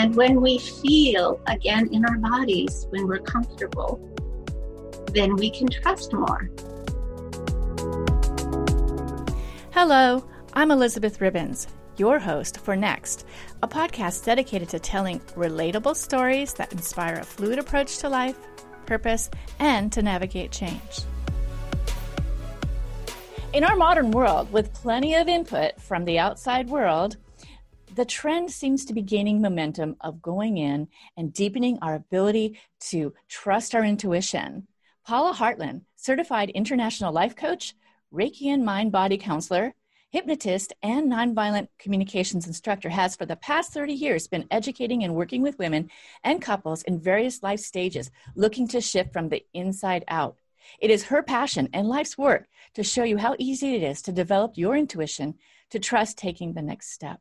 And when we feel again in our bodies, when we're comfortable, then we can trust more. Hello, I'm Elizabeth Ribons, your host for Next, a podcast dedicated to telling relatable stories that inspire a fluid approach to life, purpose, and to navigate change. In our modern world, with plenty of input from the outside world, the trend seems to be gaining momentum of going in and deepening our ability to trust our intuition. Paula Hartland, certified international life coach, Reiki and mind body counselor, hypnotist, and nonviolent communications instructor, has for the past 30 years been educating and working with women and couples in various life stages looking to shift from the inside out. It is her passion and life's work to show you how easy it is to develop your intuition to trust taking the next step.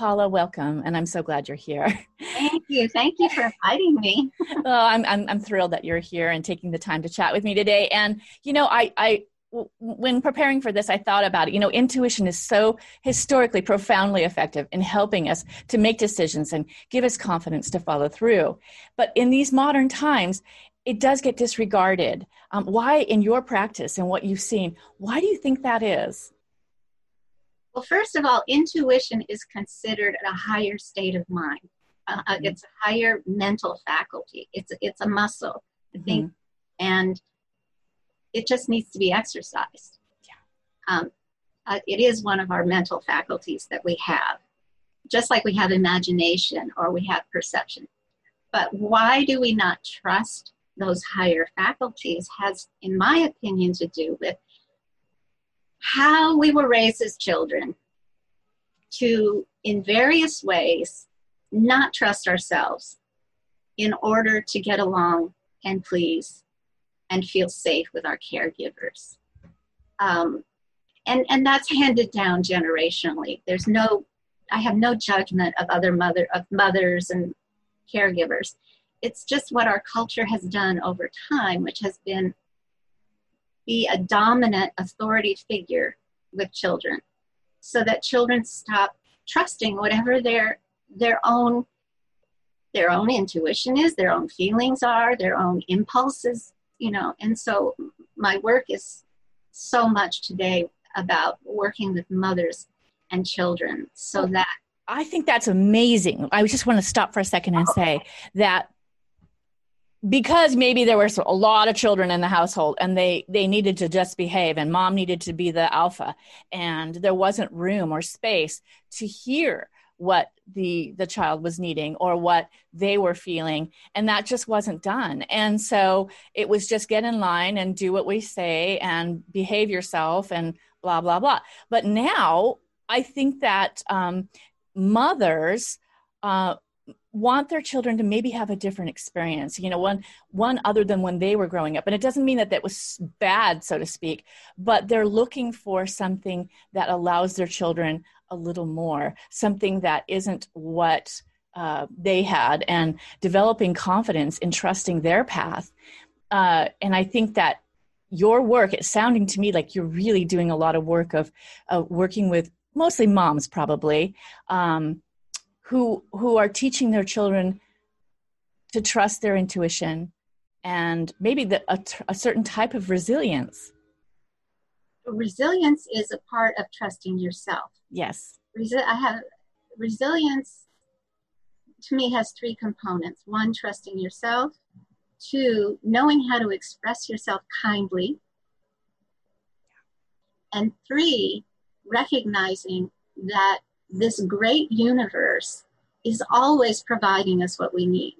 Paula, welcome, and I'm so glad you're here. Thank you. Thank you for inviting me. well, I'm, I'm, I'm thrilled that you're here and taking the time to chat with me today. And, you know, I, I, when preparing for this, I thought about it. You know, intuition is so historically profoundly effective in helping us to make decisions and give us confidence to follow through. But in these modern times, it does get disregarded. Um, why, in your practice and what you've seen, why do you think that is? Well, first of all, intuition is considered a higher state of mind. Uh, uh, mm-hmm. It's a higher mental faculty. It's it's a muscle, I think, mm-hmm. and it just needs to be exercised. Yeah. Um, uh, it is one of our mental faculties that we have, just like we have imagination or we have perception. But why do we not trust those higher faculties? Has, in my opinion, to do with how we were raised as children to, in various ways, not trust ourselves in order to get along and please and feel safe with our caregivers. Um, and, and that's handed down generationally. There's no, I have no judgment of other mother of mothers and caregivers. It's just what our culture has done over time, which has been be a dominant authority figure with children so that children stop trusting whatever their their own their own intuition is their own feelings are their own impulses you know and so my work is so much today about working with mothers and children so that I think that's amazing. I just want to stop for a second and oh. say that because maybe there was a lot of children in the household and they they needed to just behave and mom needed to be the alpha and there wasn't room or space to hear what the the child was needing or what they were feeling. And that just wasn't done. And so it was just get in line and do what we say and behave yourself and blah blah blah. But now i think that um, mothers uh, want their children to maybe have a different experience you know one one other than when they were growing up. And it doesn't mean that that was bad so to speak but they're looking for something that allows their children a little more something that isn't what uh, they had and developing confidence in trusting their path. Uh, and i think that your work it's sounding to me like you're really doing a lot of work of uh, working with mostly moms probably um, who who are teaching their children to trust their intuition and maybe the, a, a certain type of resilience. Resilience is a part of trusting yourself. Yes. Resi- i have resilience to me has three components. One trusting yourself. Two knowing how to express yourself kindly. And three recognizing that this great universe is always providing us what we need.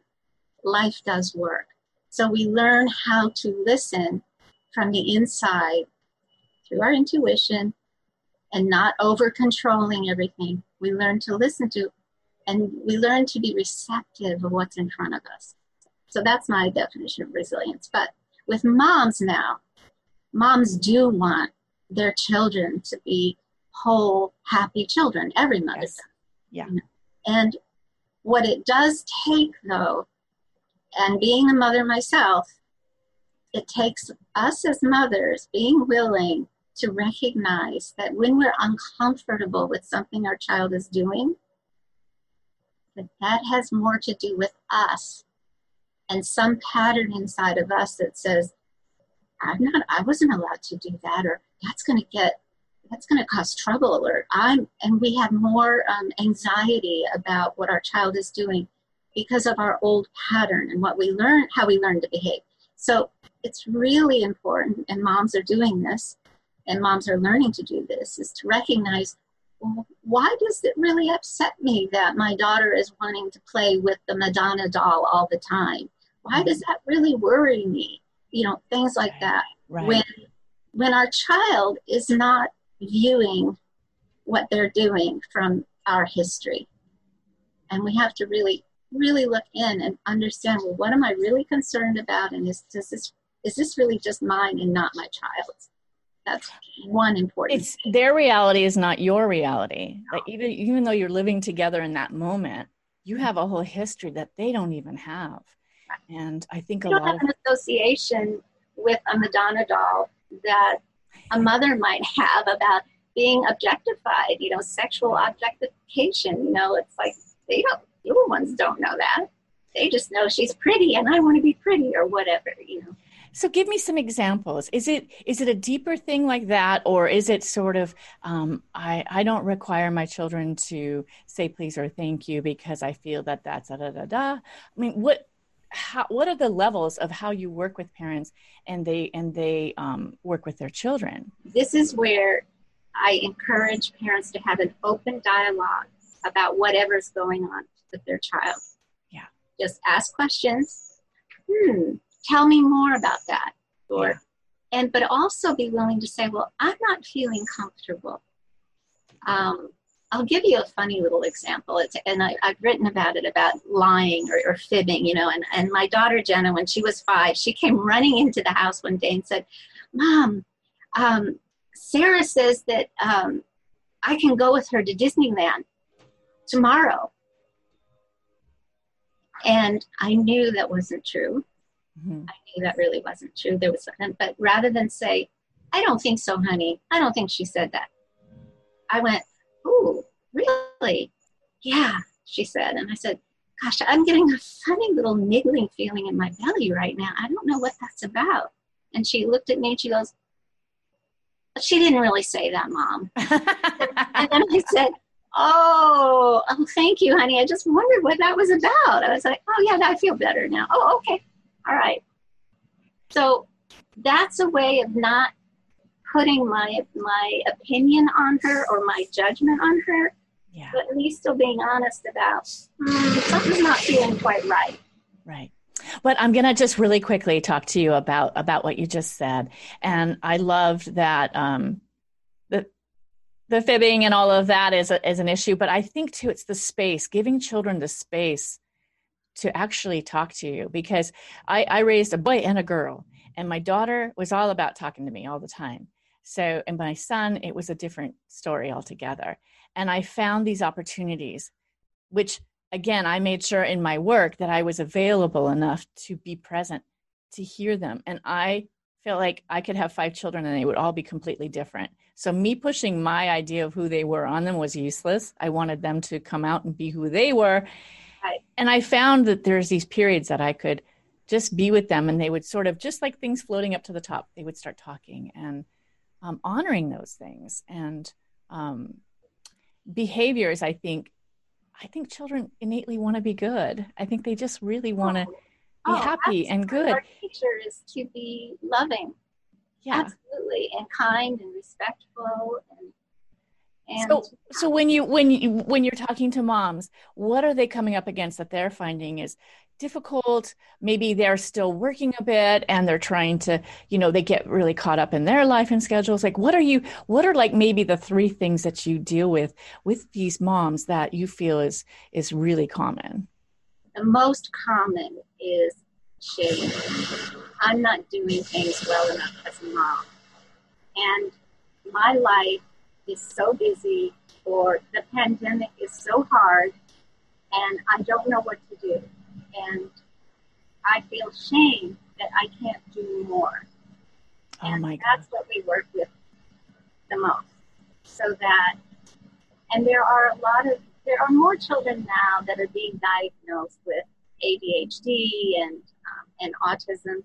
Life does work. So we learn how to listen from the inside through our intuition and not over controlling everything. We learn to listen to and we learn to be receptive of what's in front of us. So that's my definition of resilience. But with moms now, moms do want their children to be whole, happy children. Every mother yes. does. Yeah. And what it does take, though, and being a mother myself, it takes us as mothers being willing to recognize that when we're uncomfortable with something our child is doing, but that has more to do with us and some pattern inside of us that says, I'm not, I wasn't allowed to do that, or that's going to get, that's going to cause trouble, or I'm, and we have more um, anxiety about what our child is doing because of our old pattern and what we learn, how we learn to behave. So it's really important, and moms are doing this, and moms are learning to do this, is to recognize well, why does it really upset me that my daughter is wanting to play with the Madonna doll all the time? Why does that really worry me? You know, things like that. Right. When when our child is not viewing what they're doing from our history. And we have to really, really look in and understand well, what am I really concerned about? And is, does this, is this really just mine and not my child's? That's one important. It's their reality is not your reality. Like even even though you're living together in that moment, you have a whole history that they don't even have. And I think you a don't lot have of an association with a Madonna doll that a mother might have about being objectified, you know, sexual objectification. You know, it's like they don't, little ones don't know that. They just know she's pretty and I want to be pretty or whatever, you know. So give me some examples. Is it is it a deeper thing like that, or is it sort of um, I I don't require my children to say please or thank you because I feel that that's da da da da. I mean, what how what are the levels of how you work with parents and they and they um, work with their children? This is where I encourage parents to have an open dialogue about whatever's going on with their child. Yeah. Just ask questions. Hmm, tell me more about that. Or Yeah. and but also be willing to say, well, I'm not feeling comfortable. Um, I'll give you a funny little example. It's, and I, I've written about it about lying or, or fibbing, you know. And, and my daughter Jenna, when she was five, she came running into the house one day and said, "Mom, um, Sarah says that um, I can go with her to Disneyland tomorrow." And I knew that wasn't true. Mhm. I knew that really wasn't true. There was, but rather than say, "I don't think so, honey," I don't think she said that. I went, "Ooh, really? Yeah," she said, and I said, "Gosh, I'm getting a funny little niggling feeling in my belly right now. I don't know what that's about." And she looked at me and she goes, "She didn't really say that, mom." And then I said, "Oh, oh, thank you, honey. I just wondered what that was about." I was like, "Oh yeah, I feel better now." Oh, okay, all right. So that's a way of not putting my my opinion on her or my judgment on her, yeah, but at least still being honest about "Hmm, something's not feeling quite right. right. But I'm gonna just really quickly talk to you about about what you just said, and I loved that um, the the fibbing and all of that is a, is an issue. But I think too, it's the space, giving children the space to actually talk to you because I, I raised a boy and a girl, and my daughter was all about talking to me all the time. So, and my son, it was a different story altogether. And I found these opportunities, which again, I made sure in my work that I was available enough to be present to hear them. And I felt like I could have five children and they would all be completely different. So, me pushing my idea of who they were on them was useless. I wanted them to come out and be who they were. And I found that there's these periods that I could just be with them and they would sort of, just like things floating up to the top, they would start talking and um, honoring those things. And um, behaviors, I think, I think children innately want to be good. I think they just really want to be Oh, happy and good. Our nature is to be loving, Yeah. absolutely, and kind and respectful and and So, so when you when you when you're talking to moms, what are they coming up against that they're finding is difficult? Maybe they're still working a bit and they're trying to, you know, they get really caught up in their life and schedules. Like, what are you? What are like maybe the three things that you deal with with these moms that you feel is is really common? the most common is shame. I'm not doing things well enough as a mom. And my life is so busy, or the pandemic is so hard, and I don't know what to do. And I feel shame that I can't do more. Oh and my God. that's what we work with the most. So that, and there are a lot of there are more children now that are being diagnosed with ADHD and um, and autism,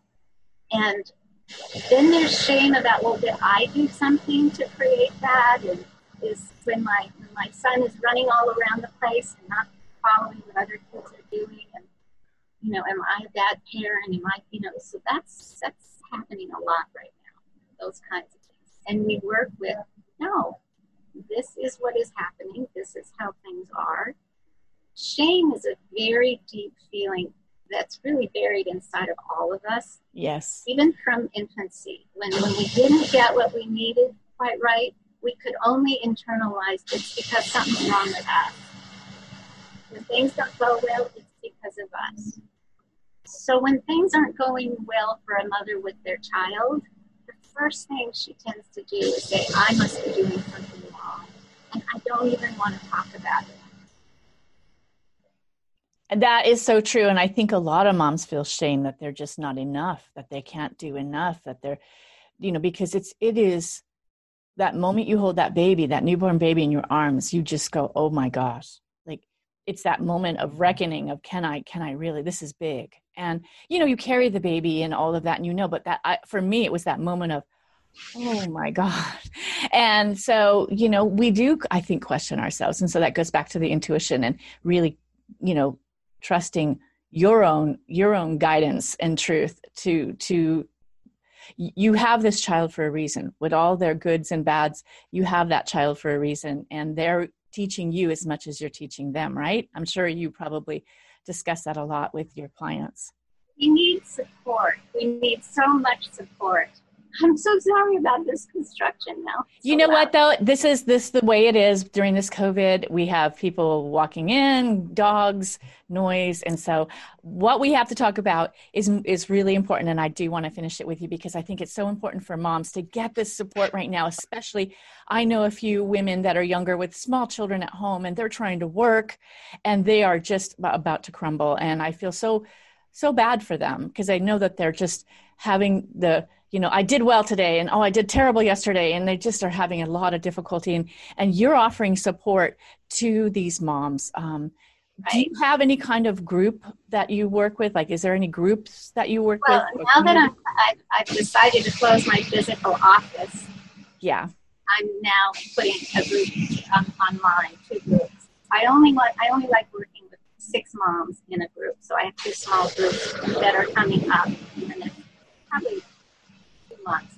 and then there's shame about well, did I do something to create that? And is when my when my son is running all around the place and not following what other kids are doing, and you know, am I a bad parent? Am I, you know, so that's that's happening a lot right now. Those kinds of things, and we work with no. This is what is happening. This is how things are. Shame is a very deep feeling that's really buried inside of all of us. Yes. Even from infancy, when, when we didn't get what we needed quite right, we could only internalize it's because something's wrong with us. When things don't go well, it's because of us. So when things aren't going well for a mother with their child, the first thing she tends to do is say, I must be doing something wrong. And I don't even want to talk about it. And that is so true. And I think a lot of moms feel shame that they're just not enough, that they can't do enough, that they're, you know, because it's, it is that moment you hold that baby, that newborn baby in your arms, you just go, oh my gosh. It's that moment of reckoning of can I, can I really, this is big. And, you know, you carry the baby and all of that and you know, but that, I, for me, it was that moment of, oh my god and so you know we do i think question ourselves and so that goes back to the intuition and really you know trusting your own your own guidance and truth to to you have this child for a reason with all their goods and bads you have that child for a reason and they're teaching you as much as you're teaching them right? I'm sure you probably discuss that a lot with your clients. We need support. We need so much support I'm so sorry about this construction now. You know loud. what though? This is this the way it is during this COVID. We have people walking in, dogs, noise, and so what we have to talk about is is really important. And I do want to finish it with you because I think it's so important for moms to get this support right now. Especially, I know a few women that are younger with small children at home, and they're trying to work, and they are just about to crumble. And I feel so so bad for them because I know that they're just having the you know i did well today and oh i did terrible yesterday and they just are having a lot of difficulty. And and you're offering support to these moms. Um, do you have any kind of group that you work with? Like is there any groups that you work well, with now that I'm, I've, I've decided to close my physical office yeah. I'm now putting a group um, online two groups. I only want i only like working with six moms in a group so i have two small groups that are coming up in the next probably months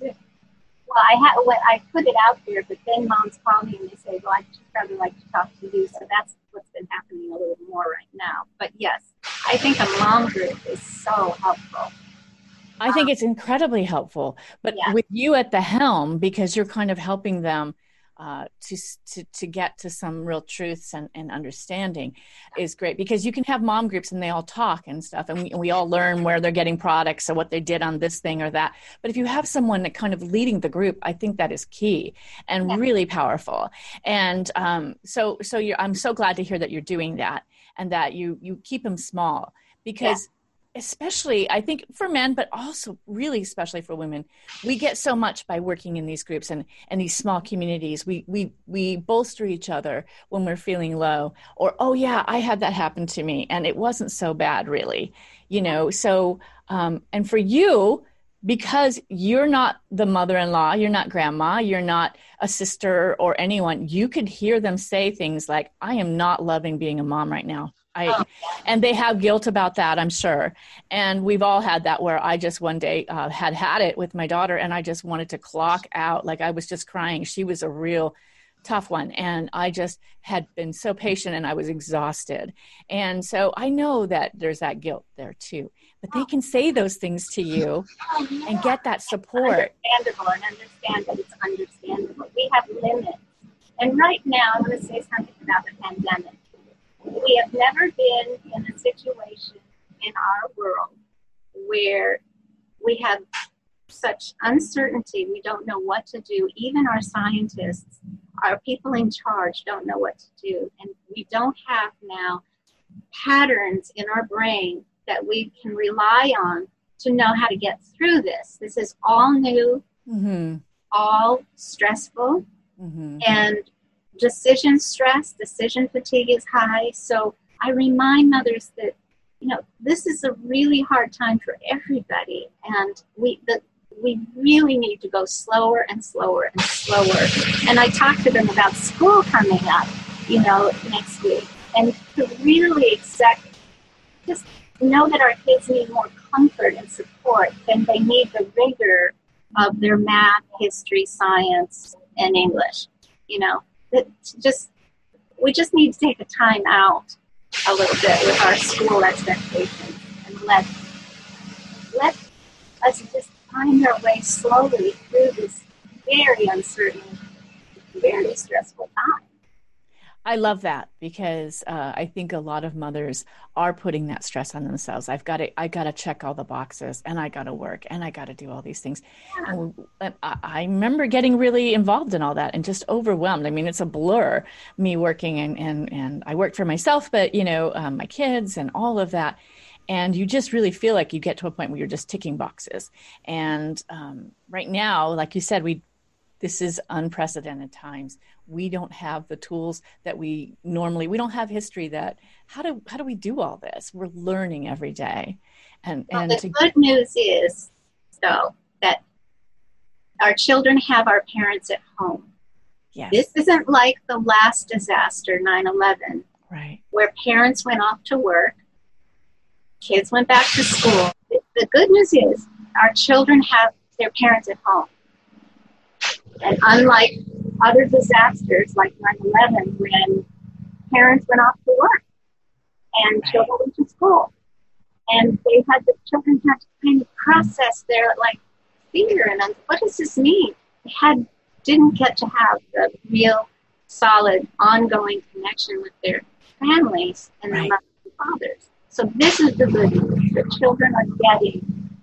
Well, I had when I put it out there, but then moms call me and they say, "Well, I just rather like to talk to you." So that's what's been happening a little more right now. But yes, I think a mom group is so helpful. I think um, it's incredibly helpful, but yeah. with you at the helm, because you're kind of helping them uh, to, to to get to some real truths and, and understanding is great because you can have mom groups and they all talk and stuff and we, and we all learn where they're getting products or what they did on this thing or that. But if you have someone that kind of leading the group i think that is key and yeah. really powerful. And um, so so i'm so glad to hear that you're doing that and that you you keep them small because yeah especially i think for men but also really especially for women. We get so much by working in these groups and and these small communities. We we we bolster each other when we're feeling low or oh yeah i had that happen to me and it wasn't so bad really you know? So um and for you because you're not the mother-in-law you're not grandma you're not a sister or anyone you could hear them say things like i am not loving being a mom right now I, oh. and they have guilt about that, I'm sure. And we've all had that where I just one day uh, had had it with my daughter and I just wanted to clock out. Like I was just crying. She was a real tough one. And I just had been so patient and I was exhausted. And so I know that there's that guilt there too. But they can say those things to you oh, yeah. and get that support. Understandable and understand that it's understandable. We have limits. And right now, I'm going to say something about the pandemic we have never been in a situation in our world where we have such uncertainty. We don't know what to do. Even our scientists, our people in charge, don't know what to do. And we don't have now patterns in our brain that we can rely on to know how to get through this. This is all new, mm-hmm. all stressful. Mm-hmm. And decision stress, decision fatigue is high. So I remind mothers that you know this is a really hard time for everybody, and we the we really need to go slower and slower and slower. And I talk to them about school coming up, you know, next week, and to really accept, just know that our kids need more comfort and support than they need the rigor of their math, history, science, and English. You know, just we just need to take a time out a little bit with our school expectations and let let us just find our way slowly through this very uncertain, very stressful time. I love that because uh, I think a lot of mothers are putting that stress on themselves. I've got to, I got to check all the boxes, and I got to work, and I got to do all these things. And, and I, I remember getting really involved in all that and just overwhelmed. I mean, it's a blur. Me working and and and I worked for myself, but you know, um, my kids and all of that and you just really feel like you get to a point where you're just ticking boxes and um, right now like you said we this is unprecedented times we don't have the tools that we normally we don't have history that how do how do we do all this we're learning every day and well, and the to, good news is though that our children have our parents at home yes. this isn't like the last disaster 9-11 right where parents went off to work kids went back to school. The good news is our children have their parents at home. And unlike other disasters like 9 11, when parents went off to work and children went to school, and they had the children had to kind of process their like fear and what does this mean? They had didn't get to have the real solid ongoing connection with their families and right. their mothers and fathers. So this is the good news. The children are getting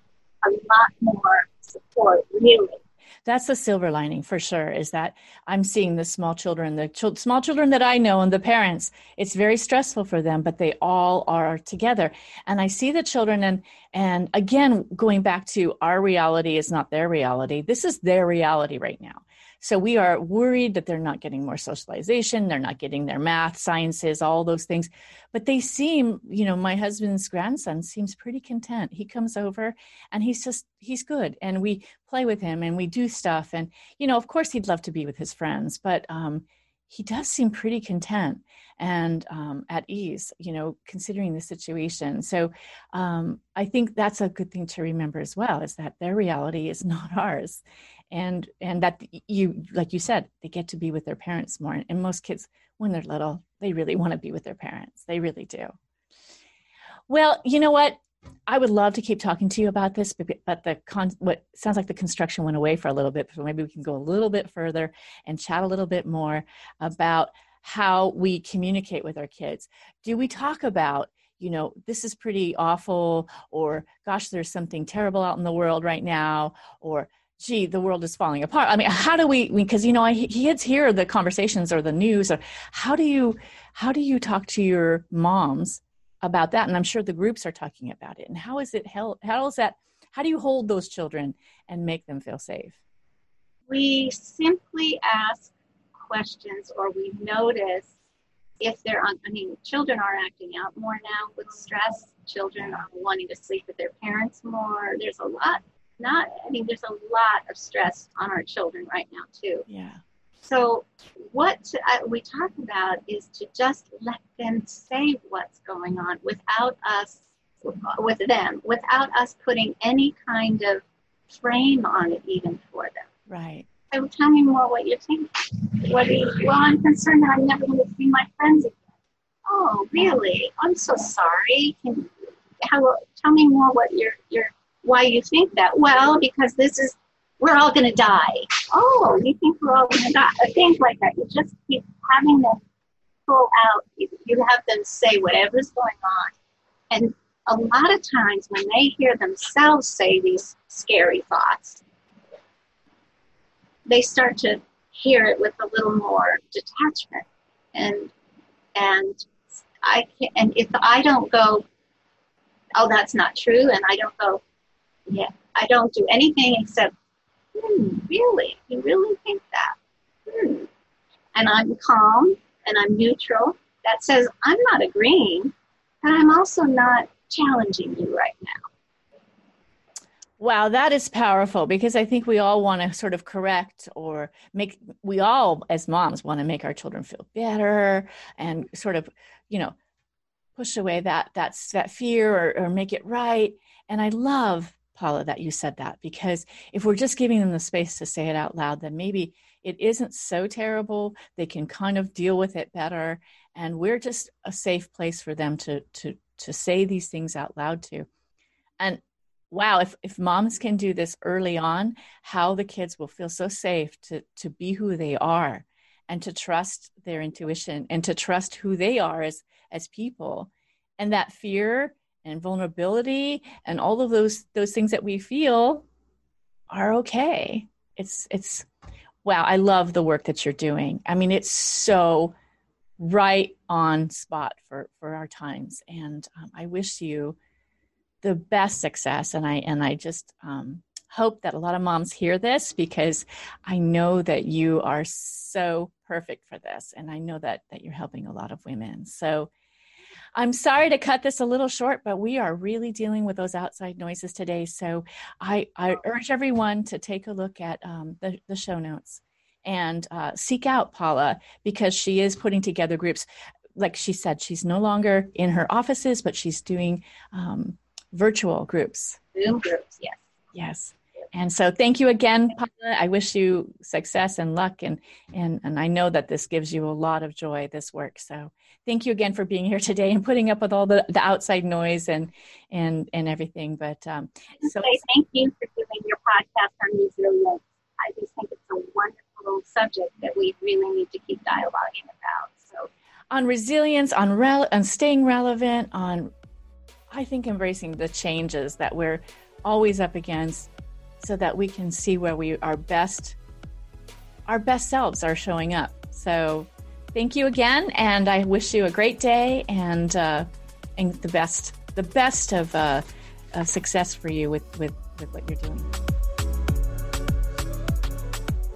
a lot more support, really. That's the silver lining for sure. Is that I'm seeing the small children, the ch- small children that I know, and the parents. It's very stressful for them, but they all are together. And I see the children, and and again, going back to our reality is not their reality. This is their reality right now. So we are worried that they're not getting more socialization, they're not getting their math, sciences, all those things. But they seem, you know, my husband's grandson seems pretty content. He comes over and he's just, he's good. And we play with him and we do stuff. And, you know, of course he'd love to be with his friends, but um, he does seem pretty content and um, at ease, you know, considering the situation. So um, I think that's a good thing to remember as well is that their reality is not ours and and that you like you said they get to be with their parents more. And most kids when they're little they really want to be with their parents. They really do. Well you know what? I would love to keep talking to you about this but, but the con what sounds like the construction went away for a little bit so maybe we can go a little bit further and chat a little bit more about how we communicate with our kids. Do we talk about you know, this is pretty awful, or gosh, there's something terrible out in the world right now, or gee, the world is falling apart. I mean, how do we? Because you know, I, kids hear the conversations or the news. Or how do you how do you talk to your moms about that? And I'm sure the groups are talking about it. And how is it held? How is that? How do you hold those children and make them feel safe? We simply ask questions, or we notice if they're on. I mean, children are acting out more now with stress. Children are wanting to sleep with their parents more. There's a lot not i mean there's a lot of stress on our children right now too. Yeah. So what I, we talk about is to just let them say what's going on without us with them without us putting any kind of frame on it even for them. Right. So tell me more what you think. What you, well i'm concerned that i'm never going to see my friends again. Oh really? I'm so sorry. Can, how, tell me more what your your why you think that? Well, because this is, we're all going to die. Oh, you think we're all going to die? Uh, things like that. You just keep having them pull out. You, you have them say whatever's going on. And a lot of times when they hear themselves say these scary thoughts, they start to hear it with a little more detachment. And and I can, and if I don't go, oh, that's not true, and I don't go, yeah, I don't do anything except, hmm, really? You really think that? Hmm. and I'm calm and I'm neutral, that says I'm not agreeing, but I'm also not challenging you right now. Wow, that is powerful because I think we all want to sort of correct or make, we all as moms want to make our children feel better and sort of, you know, push away that, that, that fear or, or make it right. And I love, Paula, that you said that because if we're just giving them the space to say it out loud, then maybe it isn't so terrible. They can kind of deal with it better. And we're just a safe place for them to, to, to say these things out loud to. And wow, if, if moms can do this early on, how the kids will feel so safe to, to be who they are and to trust their intuition and to trust who they are as, as people. And that fear and vulnerability and all of those those things that we feel are okay. It's it's wow, I love the work that you're doing. I mean, it's so right on spot for for our times and um, i wish you the best success and i and i just um, hope that a lot of moms hear this because i know that you are so perfect for this and i know that that you're helping a lot of women so i'm sorry to cut this a little short but we are really dealing with those outside noises today so i i urge everyone to take a look at um, the, the show notes and uh, seek out Paula because she is putting together groups. Like she said, she's no longer in her offices, but she's doing um, virtual groups. Zoom groups, yes. Yes. And so thank you again, Paula. I wish you success and luck and and and I know that this gives you a lot of joy, this work. So thank you again for being here today and putting up with all the, the outside noise and and and everything. But um so thank you for doing your podcast on resilience. I just think it's a wonderful subject that we really need to keep dialoguing about. So, on resilience, on rel- on staying relevant, on I think embracing the changes that we're always up against, so that we can see where we our best our best selves are showing up. So, thank you again, and I wish you a great day and uh, and the best the best of uh, success for you with with with what you're doing.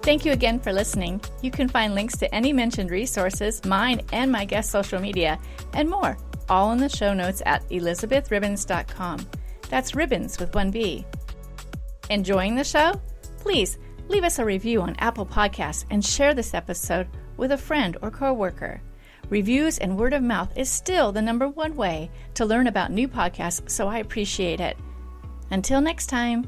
Thank you again for listening. You can find links to any mentioned resources, mine and my guest social media, and more, all in the show notes at elizabethribons.com. That's Ribons with one B. Enjoying the show? Please leave us a review on Apple Podcasts and share this episode with a friend or coworker. Reviews and word of mouth is still the number one way to learn about new podcasts, so I appreciate it. Until next time.